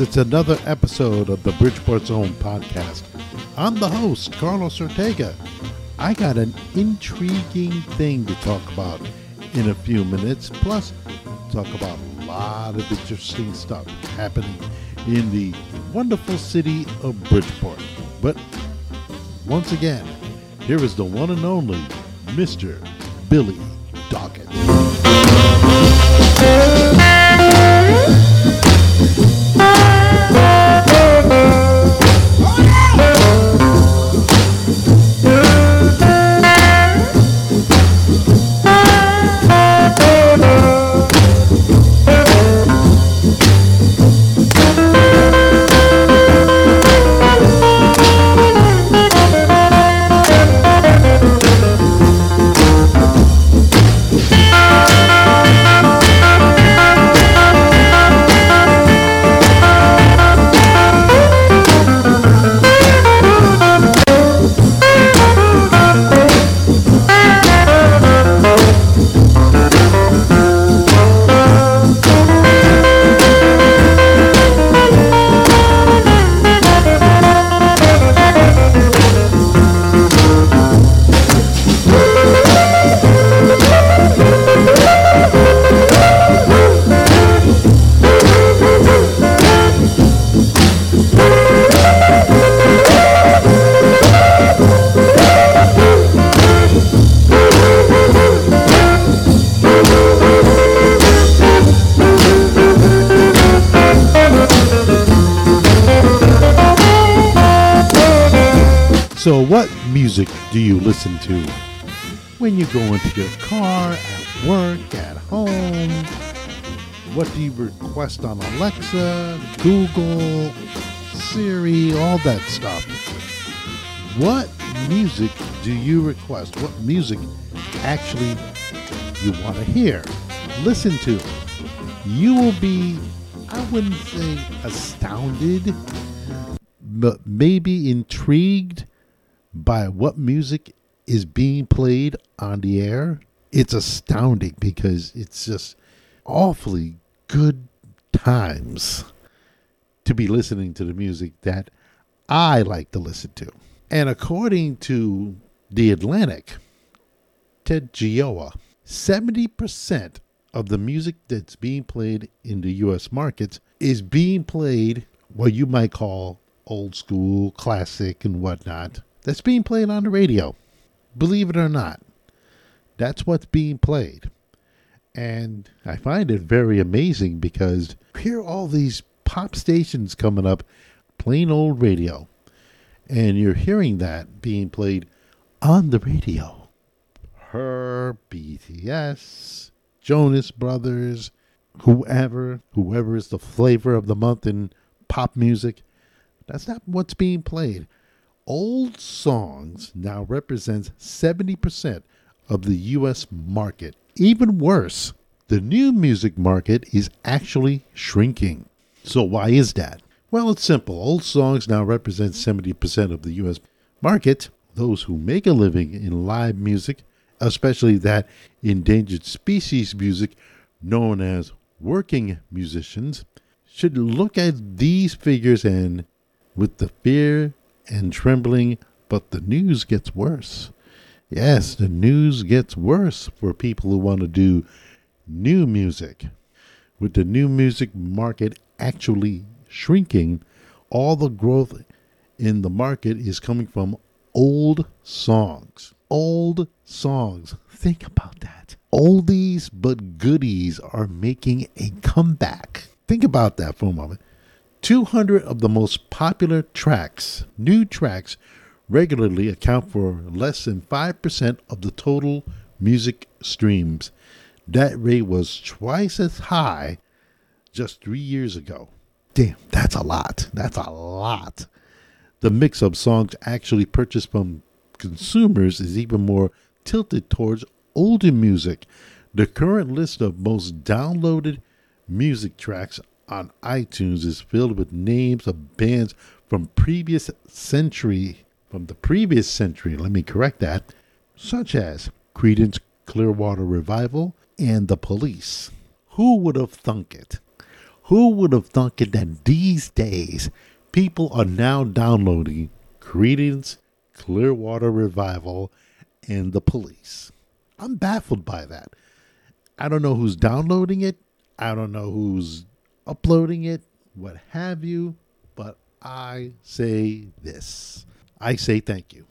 it's another episode of the Bridgeport Zone podcast. I'm the host, Carlos Ortega. I got an intriguing thing to talk about in a few minutes, plus, talk about a lot of interesting stuff happening in the wonderful city of Bridgeport. But once again, here is the one and only Mr. Billy Dockett. What music do you listen to when you go into your car, at work, at home? What do you request on Alexa, Google, Siri, all that stuff? What music do you request? What music actually you want to hear, listen to? You will be, I wouldn't say astounded, but maybe intrigued by what music is being played on the air, it's astounding because it's just awfully good times to be listening to the music that I like to listen to. And according to The Atlantic, Ted Gioia, 70% of the music that's being played in the US markets is being played what you might call old school, classic, and whatnot that's being played on the radio. Believe it or not, that's what's being played. And I find it very amazing because here all these pop stations coming up plain old radio. And you're hearing that being played on the radio. Her, BTS, Jonas Brothers, whoever, whoever is the flavor of the month in pop music. That's not what's being played old songs now represents 70% of the US market. Even worse, the new music market is actually shrinking. So why is that? Well, it's simple. Old songs now represent 70% of the US market. Those who make a living in live music, especially that endangered species music known as working musicians, should look at these figures and with the fear and trembling, but the news gets worse. Yes, the news gets worse for people who want to do new music. With the new music market actually shrinking, all the growth in the market is coming from old songs. Old songs. Think about that. Oldies but goodies are making a comeback. Think about that for a moment. 200 of the most popular tracks, new tracks, regularly account for less than 5% of the total music streams. That rate was twice as high just three years ago. Damn, that's a lot. That's a lot. The mix of songs actually purchased from consumers is even more tilted towards older music. The current list of most downloaded music tracks on iTunes is filled with names of bands from previous century, from the previous century, let me correct that, such as Creedence Clearwater Revival and The Police. Who would have thunk it? Who would have thunk it that these days people are now downloading Creedence Clearwater Revival, and The Police? I'm baffled by that. I don't know who's downloading it. I don't know who's uploading it, what have you, but I say this. I say thank you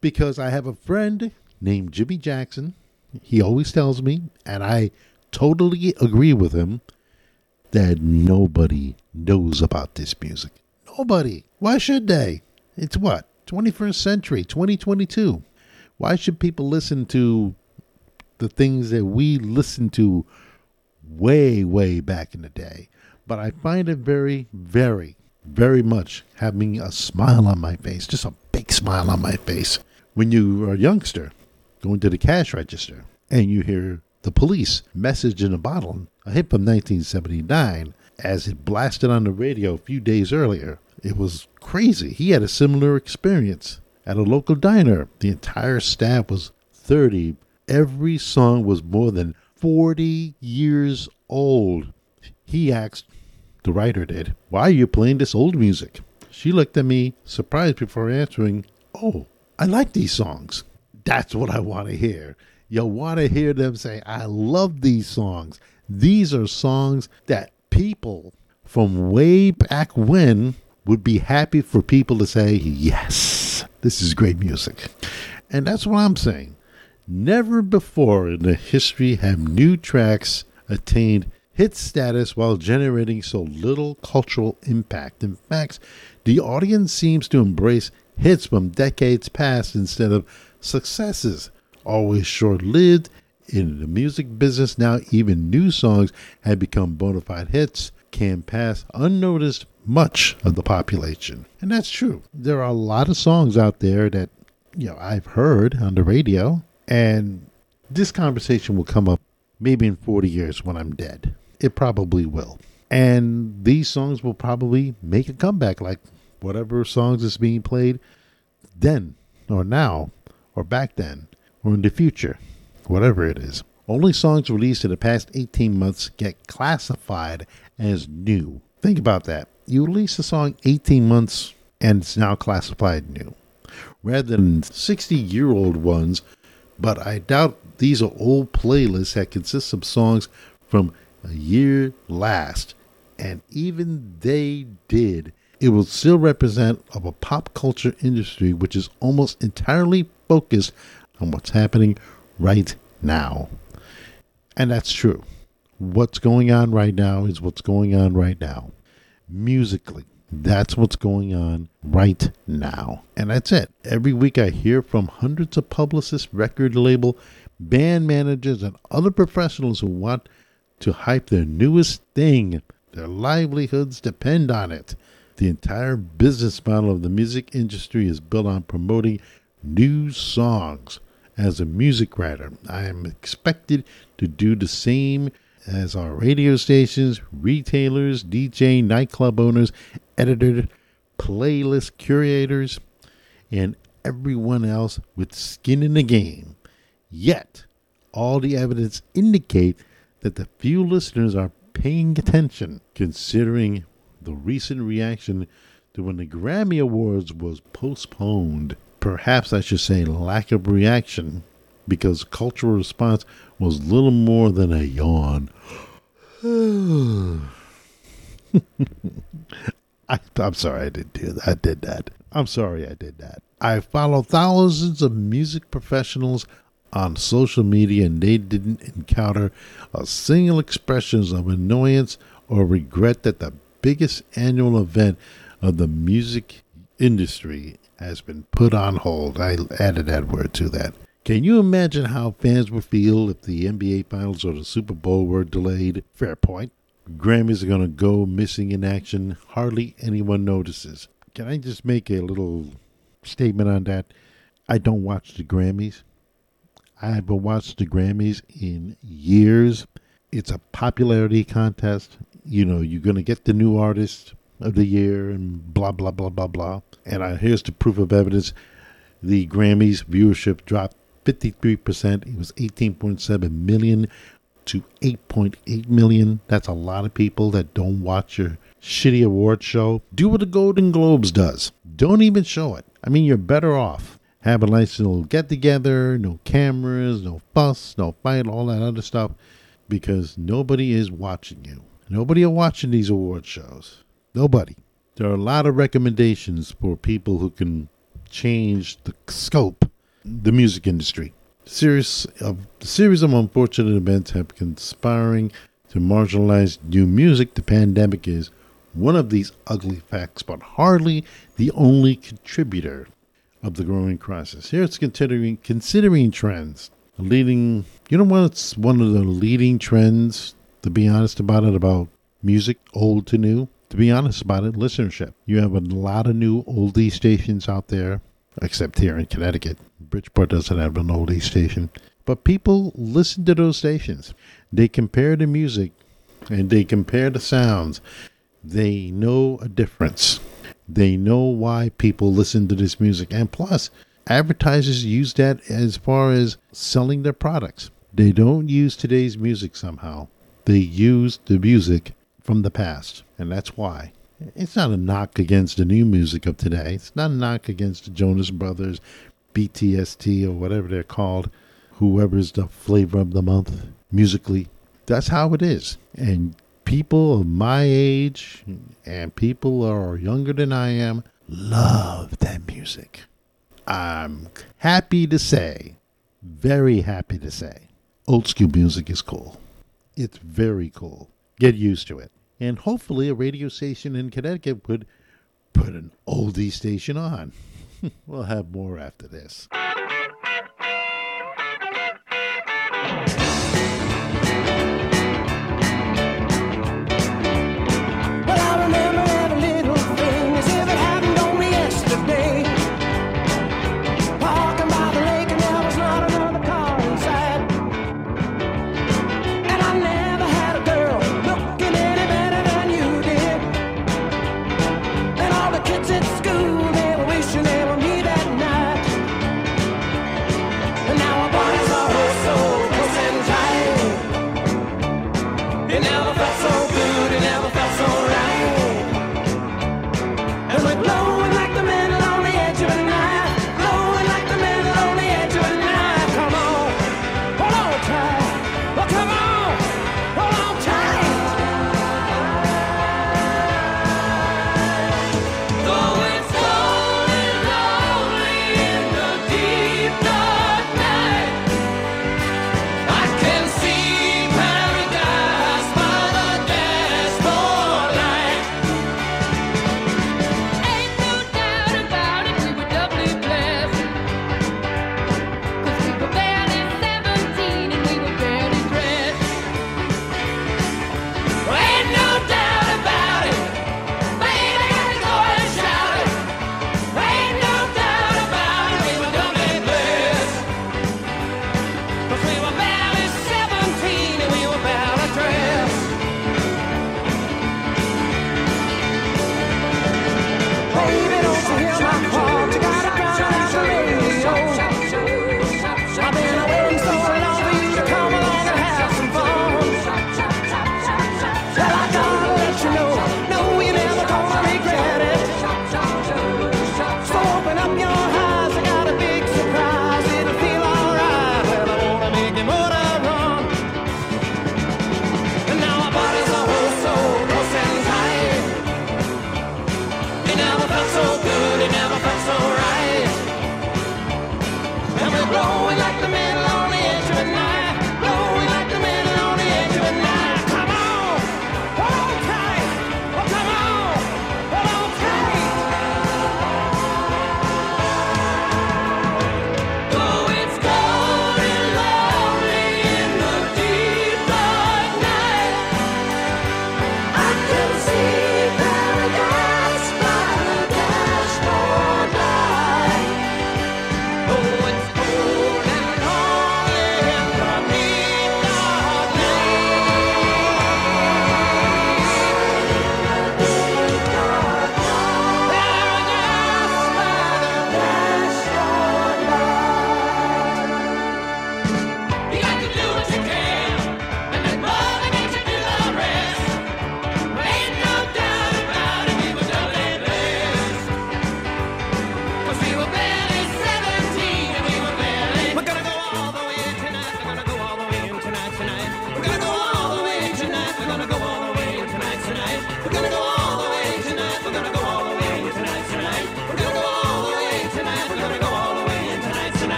because I have a friend named Jimmy Jackson. He always tells me, and I totally agree with him, that nobody knows about this music. Nobody. Why should they? It's what? 21st century, 2022. Why should people listen to the things that we listened to way, way back in the day? But I find it very, very, very much having a smile on my face, just a big smile on my face. When you are a youngster, going to the cash register, and you hear the police message in a bottle, a hit from 1979, as it blasted on the radio a few days earlier. It was crazy. He had a similar experience at a local diner. The entire staff was 30. Every song was more than 40 years old. He asked, the writer did, Why are you playing this old music? She looked at me, surprised before answering, Oh, I like these songs. That's what I want to hear. You want to hear them say, I love these songs. These are songs that people from way back when would be happy for people to say, Yes, this is great music. And that's what I'm saying. Never before in the history have new tracks attained hit status while generating so little cultural impact. In fact, the audience seems to embrace hits from decades past instead of successes, always short lived. In the music business now, even new songs have become bona fide hits, can pass unnoticed much of the population. And that's true. There are a lot of songs out there that, you know, I've heard on the radio, and this conversation will come up maybe in 40 years when I'm dead. It probably will. And these songs will probably make a comeback like whatever songs is being played then or now or back then or in the future, whatever it is. Only songs released in the past 18 months get classified as new. Think about that. You release a song 18 months and it's now classified new, rather than 60 year old ones. But I doubt these are old playlists that consist of songs from a year last. And even they did it will still represent of a pop culture industry which is almost entirely focused on what's happening right now. And that's true. What's going on right now is what's going on right now. Musically, that's what's going on right now. And that's it. Every week I hear from hundreds of publicists, record label, band managers, and other professionals who want to hype their newest thing. Their livelihoods depend on it. The entire business model of the music industry is built on promoting new songs. As a music writer, I am expected to do the same as our radio stations, retailers, DJ, nightclub owners, editors, playlist curators, and everyone else with skin in the game. Yet, all the evidence indicate that the few listeners are paying attention, considering the recent reaction to when the Grammy Awards was postponed. Perhaps I should say lack of reaction, because cultural response was little more than a yawn. I, am sorry I didn't do that. I did that. I'm sorry I did that. I follow thousands of music professionals on social media and they didn't encounter a single expression of annoyance or regret that the biggest annual event of the music industry has been put on hold. I added that word to that. Can you imagine how fans would feel if the NBA Finals or the Super Bowl were delayed? Fair point. Grammys are going to go missing in action. Hardly anyone notices. Can I just make a little statement on that? I don't watch the Grammys. I haven't watched the Grammys in years. It's a popularity contest you know, you're going to get the new artist of the year and blah, blah, blah, blah, blah. And uh, here's the proof of evidence the Grammys viewership dropped 53%. It was 18.7 million to 8.8 million. That's a lot of people that don't watch your shitty award show. Do what the Golden Globes does. Don't even show it. I mean, you're better off. Have a nice little get together, no cameras, no fuss, no fight, all that other stuff, because nobody is watching you. Nobody are watching these award shows. Nobody. There are a lot of recommendations for people who can change the scope, the music industry. Series of the series of unfortunate events have conspiring to marginalize new music. The pandemic is one of these ugly facts, but hardly the only contributor of the growing crisis. Here it's considering considering trends. leading you know what's one of the leading trends, to be honest about it, about music, old to new? To be honest about it, listenership. You have a lot of new oldie stations out there, except here in Connecticut. Bridgeport doesn't have an oldie station. But people listen to those stations. They compare the music and they compare the sounds. They know a difference. They know why people listen to this music. And plus, advertisers use that as far as selling their products. They don't use today's music somehow. They use the music from the past. And that's why. It's not a knock against the new music of today. It's not a knock against the Jonas Brothers, BTST, or whatever they're called, whoever's the flavor of the month musically. That's how it is. And people of my age and people who are younger than I am love that music. I'm happy to say, very happy to say, old school music is cool. It's very cool. Get used to it. And hopefully, a radio station in Connecticut would put an oldie station on. we'll have more after this.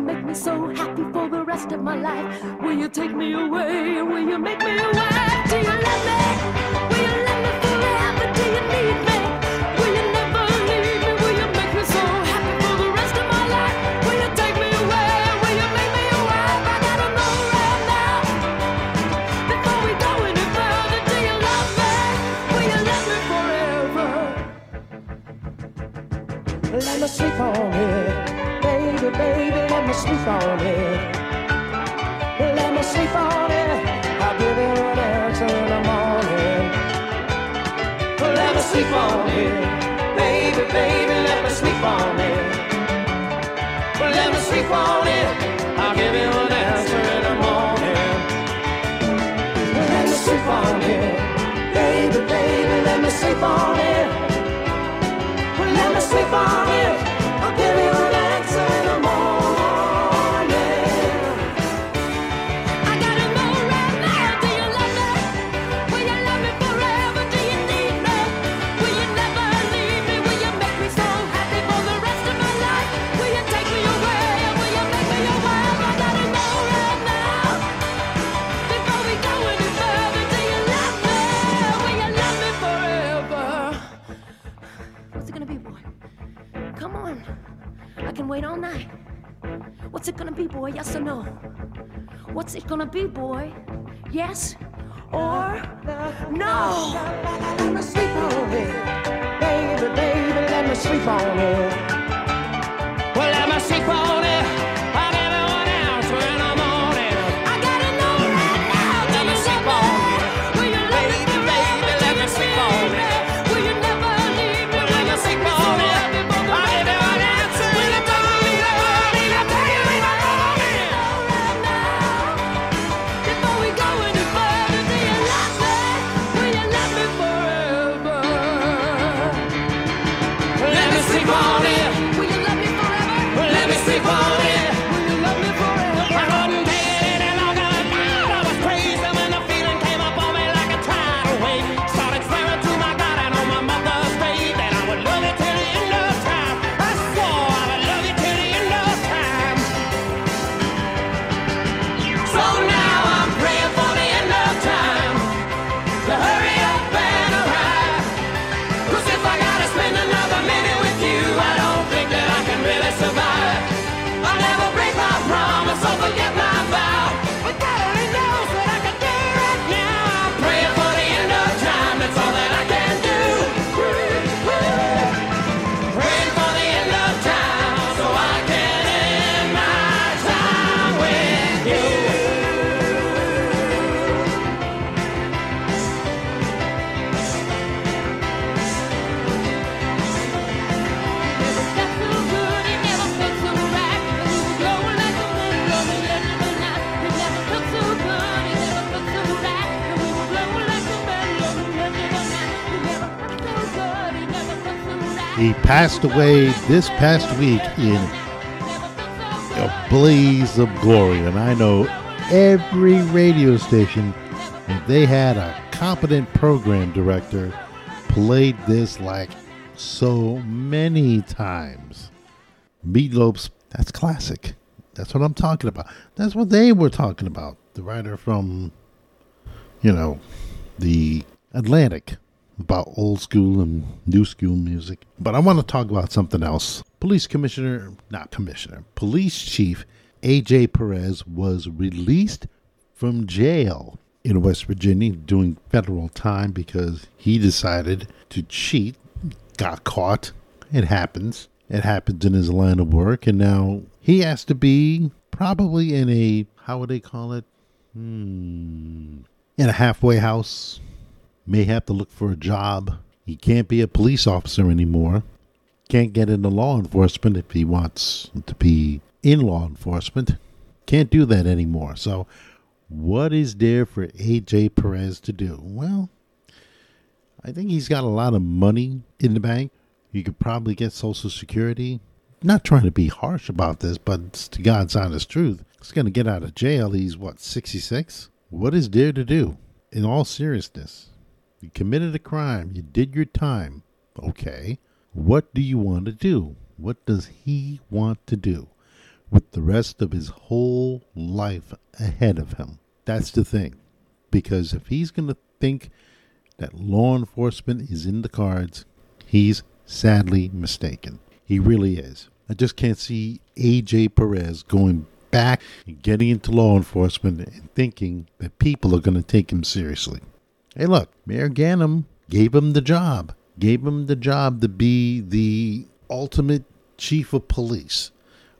make me so happy for the rest of my life? Will you take me away? Will you make me away? be, boy. Yes or no. Let me sleep on it. Baby, baby, let me sleep on it. Well, let me sleep on it. passed away this past week in a blaze of glory. And I know every radio station, if they had a competent program director, played this like so many times. Meatloaf's, that's classic. That's what I'm talking about. That's what they were talking about. The writer from, you know, the Atlantic about old school and new school music. But I want to talk about something else. Police Commissioner, not Commissioner, Police Chief AJ Perez was released from jail in West Virginia doing federal time because he decided to cheat, got caught. It happens. It happens in his line of work. And now he has to be probably in a, how would they call it? Hmm, in a halfway house may have to look for a job. He can't be a police officer anymore. Can't get into law enforcement if he wants to be in law enforcement. Can't do that anymore. So, what is there for AJ Perez to do? Well, I think he's got a lot of money in the bank. You could probably get Social Security. Not trying to be harsh about this, but to God's honest truth. He's going to get out of jail. He's, what, 66? What is there to do? In all seriousness, you committed a crime. You did your time. Okay. What do you want to do? What does he want to do with the rest of his whole life ahead of him? That's the thing. Because if he's going to think that law enforcement is in the cards, he's sadly mistaken. He really is. I just can't see AJ Perez going back and getting into law enforcement and thinking that people are going to take him seriously. Hey, look, Mayor Ganim gave him the job, gave him the job to be the ultimate chief of police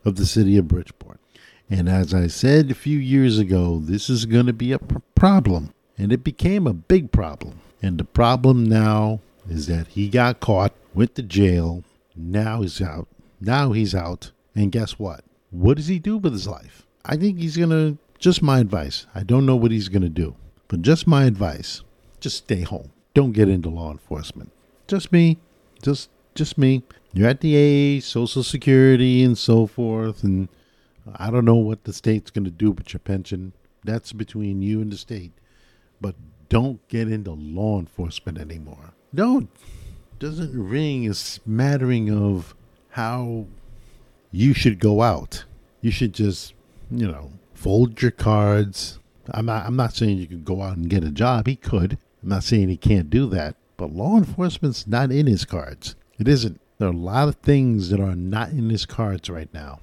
of the city of Bridgeport. And as I said a few years ago, this is going to be a pr- problem. And it became a big problem. And the problem now is that he got caught, went to jail. Now he's out. Now he's out. And guess what? What does he do with his life? I think he's going to, just my advice. I don't know what he's going to do, but just my advice just stay home. Don't get into law enforcement. Just me. Just just me. You're at the age, Social Security, and so forth, and I don't know what the state's going to do with your pension. That's between you and the state. But don't get into law enforcement anymore. Don't. Doesn't ring a smattering of how you should go out. You should just, you know, fold your cards. I'm not I'm not saying you could go out and get a job. He could. I'm not saying he can't do that. But law enforcement's not in his cards. It isn't. There are a lot of things that are not in his cards right now.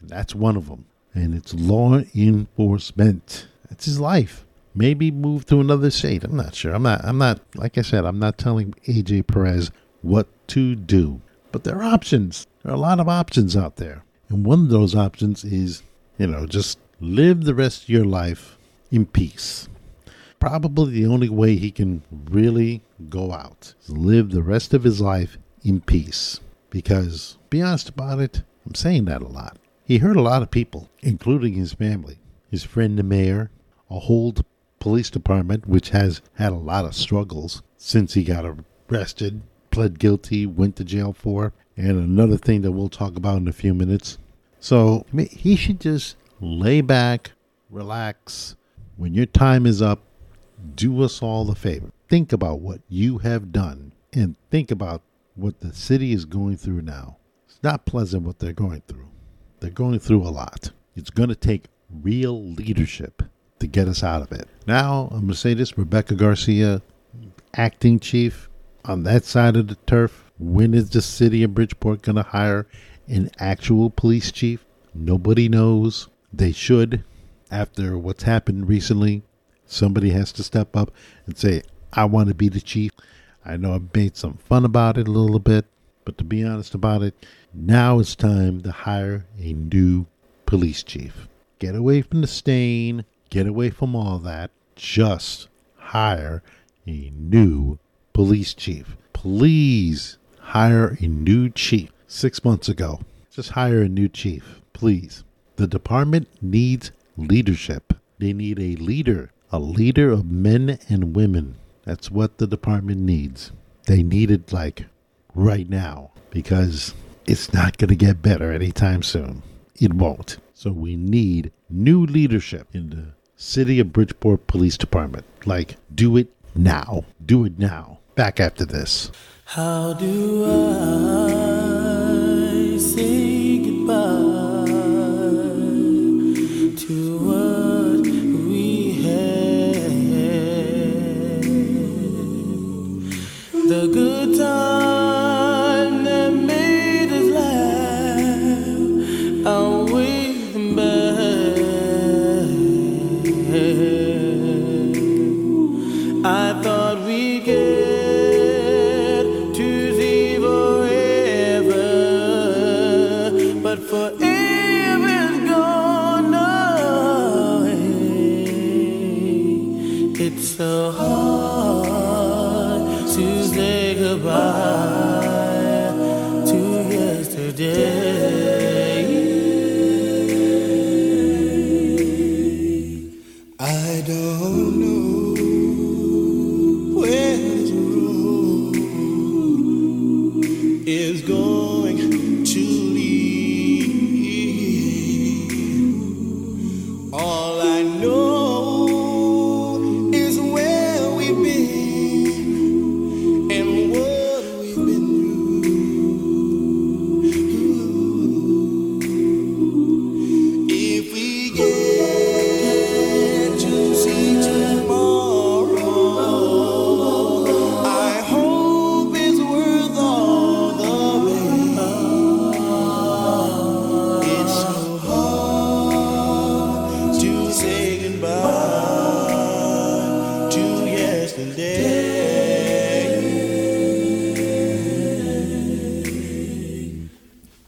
And that's one of them. And it's law enforcement. That's his life. Maybe move to another state. I'm not sure. I'm not I'm not like I said, I'm not telling AJ Perez what to do. But there are options. There are a lot of options out there. And one of those options is, you know, just live the rest of your life in peace. Probably the only way he can really go out live the rest of his life in peace. Because, be honest about it, I'm saying that a lot. He hurt a lot of people, including his family, his friend the mayor, a whole police department which has had a lot of struggles since he got arrested, pled guilty, went to jail for, and another thing that we'll talk about in a few minutes. So he should just lay back, relax. When your time is up, do us all the favor. Think about what you have done and think about what the city is going through now. It's not pleasant what they're going through. They're going through a lot. It's going to take real leadership to get us out of it. Now, I'm going to say this Rebecca Garcia, acting chief on that side of the turf. When is the city of Bridgeport going to hire an actual police chief? Nobody knows. They should. After what's happened recently, somebody has to step up and say, I want to be the chief. I know I've made some fun about it a little bit, but to be honest about it, now it's time to hire a new police chief. Get away from the stain, get away from all that. Just hire a new police chief. Please hire a new chief. Six months ago, just hire a new chief, please. The department needs leadership. They need a leader, a leader of men and women. That's what the department needs. They need it like right now because it's not going to get better anytime soon. It won't. So we need new leadership in the City of Bridgeport Police Department. Like, do it now. Do it now. Back after this. How do I It's so hard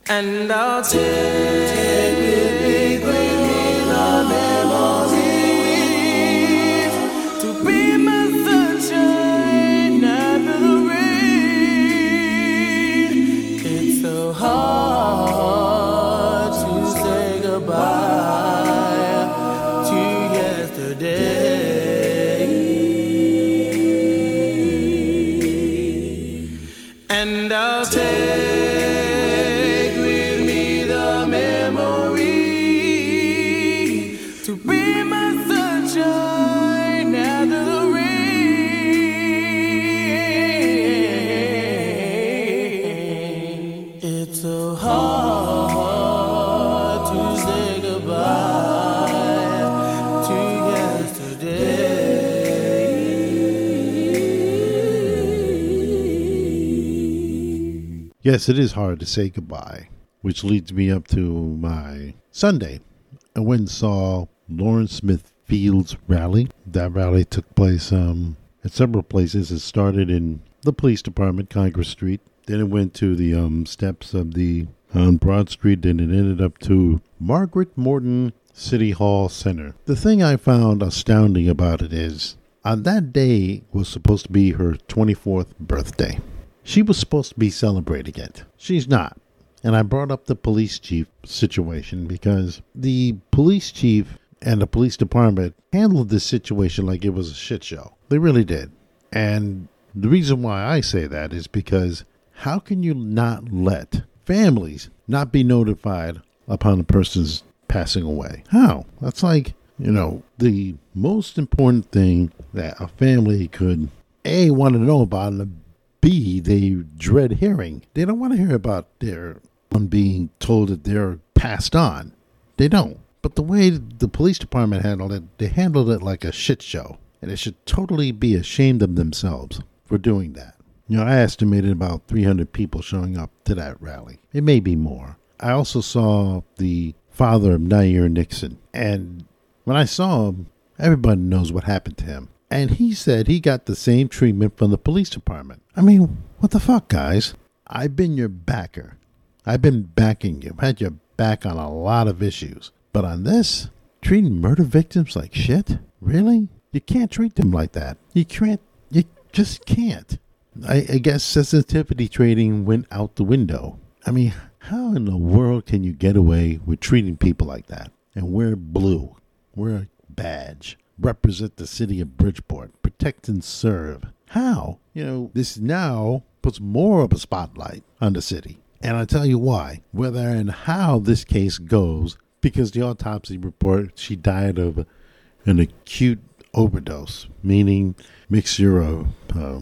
And I'll take Yes, it is hard to say goodbye, which leads me up to my Sunday. I went and saw Lawrence Smith Field's rally. That rally took place um, at several places. It started in the police department, Congress Street. Then it went to the um, steps of the on Broad Street. Then it ended up to Margaret Morton City Hall Center. The thing I found astounding about it is on that day was supposed to be her 24th birthday. She was supposed to be celebrating it. She's not. And I brought up the police chief situation because the police chief and the police department handled this situation like it was a shit show. They really did. And the reason why I say that is because how can you not let families not be notified upon a person's passing away? How? That's like, you know, the most important thing that a family could A want to know about and B they dread hearing. They don't want to hear about their one being told that they're passed on. They don't. But the way the police department handled it, they handled it like a shit show. And they should totally be ashamed of themselves for doing that. You know, I estimated about 300 people showing up to that rally. It may be more. I also saw the father of Nair Nixon. And when I saw him, everybody knows what happened to him. And he said he got the same treatment from the police department. I mean, what the fuck, guys? I've been your backer. I've been backing you. Had your back on a lot of issues. But on this, treating murder victims like shit? Really? You can't treat them like that. You can't. You just can't. I, I guess sensitivity training went out the window. I mean, how in the world can you get away with treating people like that? And wear blue. Wear a badge. Represent the city of Bridgeport. Protect and serve. How? You know, this now puts more of a spotlight on the city. And I tell you why. Whether and how this case goes, because the autopsy report, she died of an acute overdose, meaning mixture of uh,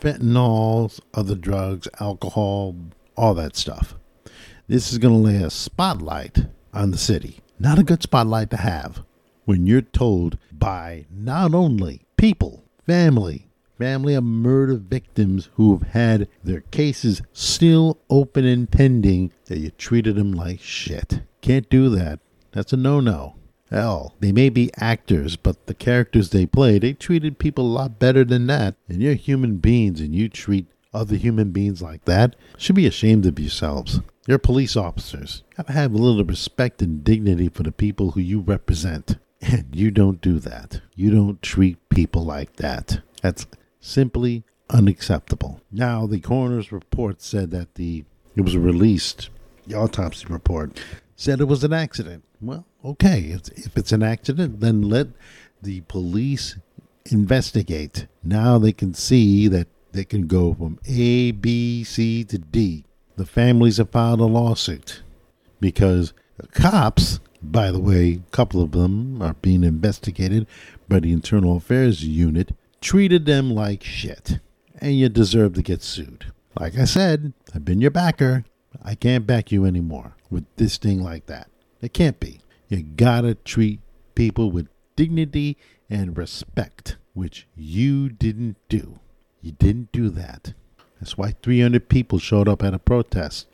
fentanyl, other drugs, alcohol, all that stuff. This is going to lay a spotlight on the city. Not a good spotlight to have when you're told by not only people, family, family of murder victims who have had their cases still open and pending that you treated them like shit. Can't do that. That's a no no. Hell, they may be actors, but the characters they play, they treated people a lot better than that. And you're human beings and you treat other human beings like that. Should be ashamed of yourselves. You're police officers. Gotta have a little respect and dignity for the people who you represent. And you don't do that. You don't treat people like that. That's simply unacceptable. Now, the coroner's report said that the it was released. The autopsy report said it was an accident. Well, okay, if, if it's an accident, then let the police investigate. Now they can see that they can go from A, B, C to D. The families have filed a lawsuit because the cops, by the way, a couple of them are being investigated by the Internal Affairs Unit, treated them like shit. And you deserve to get sued. Like I said, I've been your backer. I can't back you anymore with this thing like that. It can't be. You gotta treat people with dignity and respect, which you didn't do. You didn't do that. That's why 300 people showed up at a protest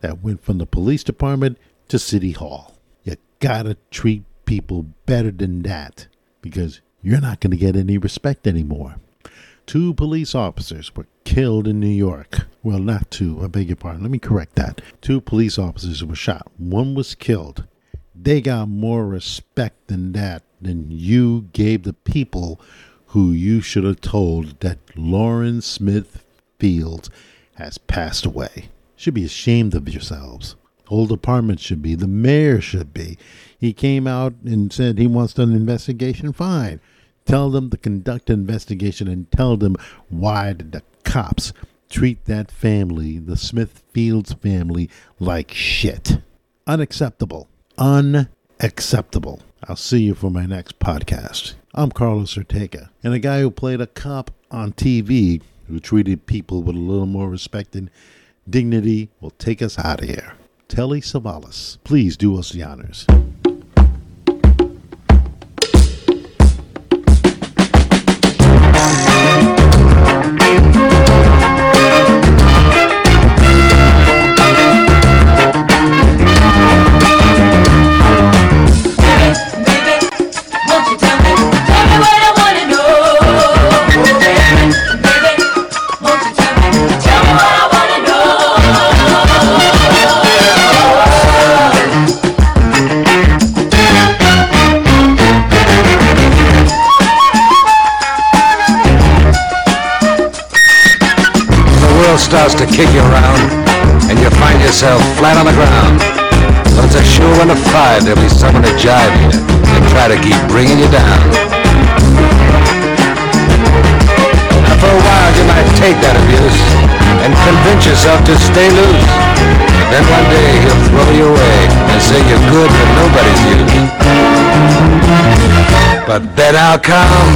that went from the police department to City Hall. Gotta treat people better than that because you're not gonna get any respect anymore. Two police officers were killed in New York. Well, not two. I beg your pardon. Let me correct that. Two police officers were shot. One was killed. They got more respect than that than you gave the people who you should have told that Lauren Smith Fields has passed away. Should be ashamed of yourselves. Whole department should be. The mayor should be. He came out and said he wants an investigation. Fine. Tell them to conduct an investigation and tell them why did the cops treat that family, the Smith Fields family, like shit. Unacceptable. Unacceptable. I'll see you for my next podcast. I'm Carlos Ortega, and a guy who played a cop on TV who treated people with a little more respect and dignity will take us out of here. Telly Savalas, please do us the honors. Flat on the ground. But it's a sure one to five there'll be someone to jive you and try to keep bringing you down. Now for a while you might take that abuse and convince yourself to stay loose. Then one day he'll throw you away and say you're good for nobody's use. But then I'll come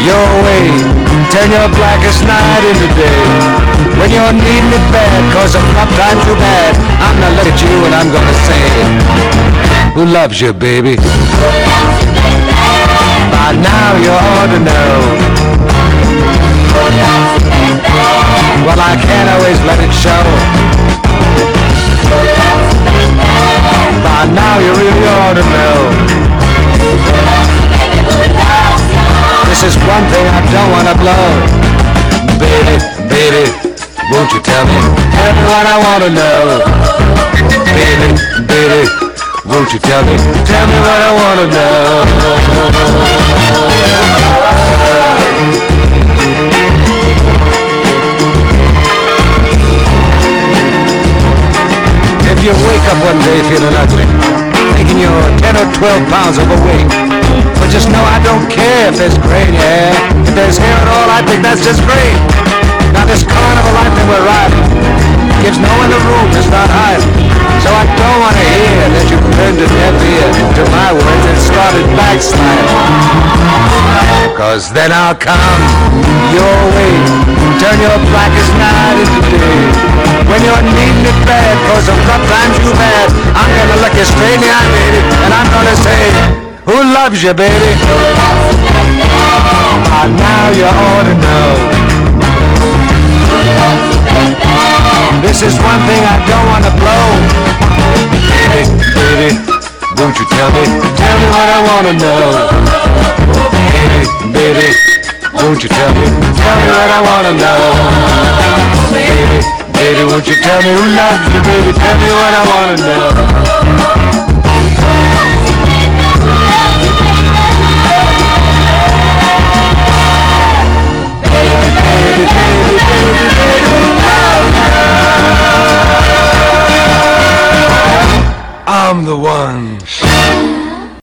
your way, turn your blackest night into day. When you're needing it bad, cause I'm not times too bad, I'm gonna look at you and I'm gonna say, Who loves you, baby? By now you ought to know. Well, I can't always let it show. By now you really ought to know. Is one thing I don't wanna blow. Baby, baby, won't you tell me? Tell me what I wanna know. Baby, baby, won't you tell me? Tell me what I wanna know. If you wake up one day feeling ugly, thinking you're 10 or 12 pounds overweight, but just know I don't care if there's gray hair. If there's hair at all, I think that's just great. Now this carnival life that we're riding gives no one the room to start hiding. So I don't want to hear that you turned a deaf ear to my words and started backsliding. Cause then I'll come your way, turn your blackest night into day. When you're needing it bad, cause of rough times you've had, I'm gonna look you straight in the eye, baby, and I'm gonna say, who loves you, baby? By now you ought to know. This is one thing I don't wanna blow. Baby, baby, won't you tell me? Tell me what I wanna know. Baby, baby, won't you tell me? Tell me what I wanna know. Baby, baby, won't you tell me who loves you, baby? Tell me what I wanna know. I'm the one.